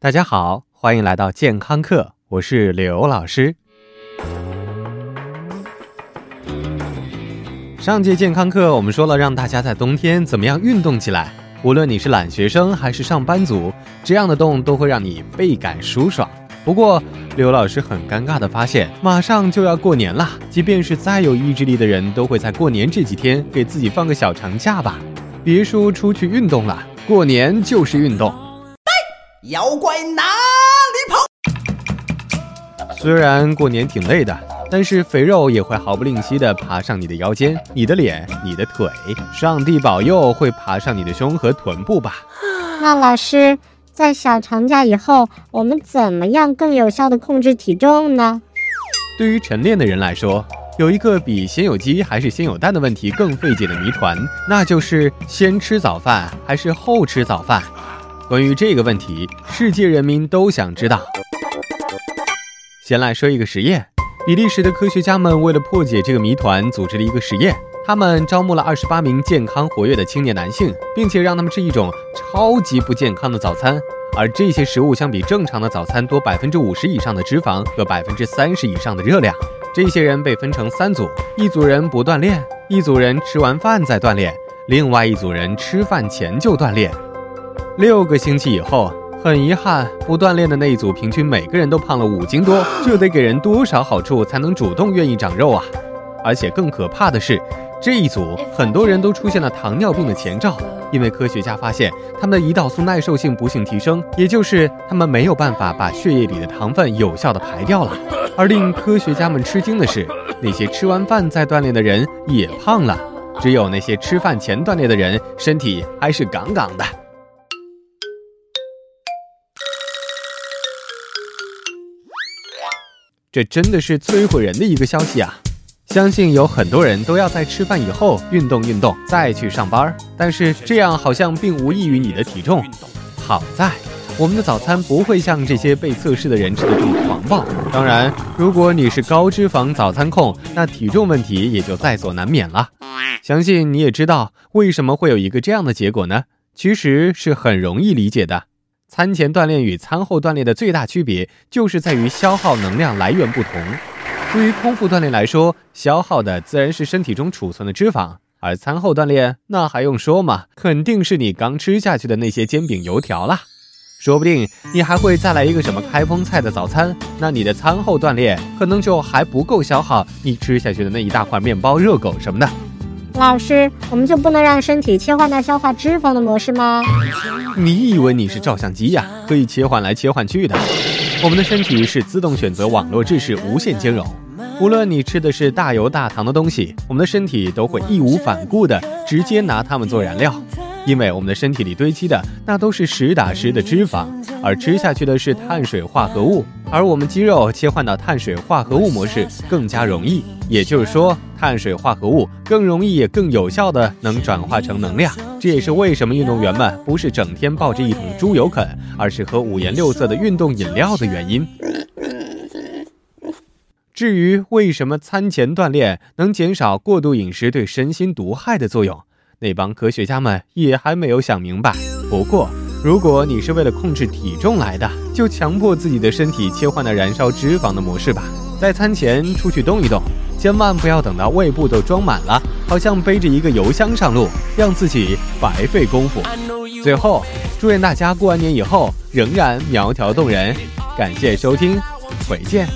大家好，欢迎来到健康课，我是刘老师。上节健康课我们说了，让大家在冬天怎么样运动起来。无论你是懒学生还是上班族，这样的动都会让你倍感舒爽。不过，刘老师很尴尬的发现，马上就要过年了，即便是再有意志力的人，都会在过年这几天给自己放个小长假吧。别说出去运动了，过年就是运动。妖怪哪里跑？虽然过年挺累的，但是肥肉也会毫不吝惜地爬上你的腰间、你的脸、你的腿。上帝保佑会爬上你的胸和臀部吧？那老师，在小长假以后，我们怎么样更有效地控制体重呢？对于晨练的人来说，有一个比先有鸡还是先有蛋的问题更费解的谜团，那就是先吃早饭还是后吃早饭。关于这个问题，世界人民都想知道。先来说一个实验：比利时的科学家们为了破解这个谜团，组织了一个实验。他们招募了二十八名健康活跃的青年男性，并且让他们吃一种超级不健康的早餐，而这些食物相比正常的早餐多百分之五十以上的脂肪和百分之三十以上的热量。这些人被分成三组，一组人不锻炼，一组人吃完饭再锻炼，另外一组人吃饭前就锻炼。六个星期以后，很遗憾，不锻炼的那一组平均每个人都胖了五斤多。这得给人多少好处才能主动愿意长肉啊？而且更可怕的是，这一组很多人都出现了糖尿病的前兆，因为科学家发现他们的胰岛素耐受性不幸提升，也就是他们没有办法把血液里的糖分有效的排掉了。而令科学家们吃惊的是，那些吃完饭再锻炼的人也胖了，只有那些吃饭前锻炼的人身体还是杠杠的。这真的是摧毁人的一个消息啊！相信有很多人都要在吃饭以后运动运动，再去上班。但是这样好像并无益于你的体重。好在我们的早餐不会像这些被测试的人吃的这么狂暴。当然，如果你是高脂肪早餐控，那体重问题也就在所难免了。相信你也知道为什么会有一个这样的结果呢？其实是很容易理解的。餐前锻炼与餐后锻炼的最大区别，就是在于消耗能量来源不同。对于空腹锻炼来说，消耗的自然是身体中储存的脂肪；而餐后锻炼，那还用说吗？肯定是你刚吃下去的那些煎饼油条啦。说不定你还会再来一个什么开封菜的早餐，那你的餐后锻炼可能就还不够消耗你吃下去的那一大块面包、热狗什么的。老师，我们就不能让身体切换到消化脂肪的模式吗？你以为你是照相机呀？可以切换来切换去的。我们的身体是自动选择网络制式无限兼容。无论你吃的是大油大糖的东西，我们的身体都会义无反顾的直接拿它们做燃料。因为我们的身体里堆积的那都是实打实的脂肪，而吃下去的是碳水化合物。而我们肌肉切换到碳水化合物模式更加容易，也就是说，碳水化合物更容易更有效的能转化成能量。这也是为什么运动员们不是整天抱着一桶猪油啃，而是喝五颜六色的运动饮料的原因。至于为什么餐前锻炼能减少过度饮食对身心毒害的作用？那帮科学家们也还没有想明白。不过，如果你是为了控制体重来的，就强迫自己的身体切换到燃烧脂肪的模式吧。在餐前出去动一动，千万不要等到胃部都装满了，好像背着一个油箱上路，让自己白费功夫。最后，祝愿大家过完年以后仍然苗条动人。感谢收听，回见。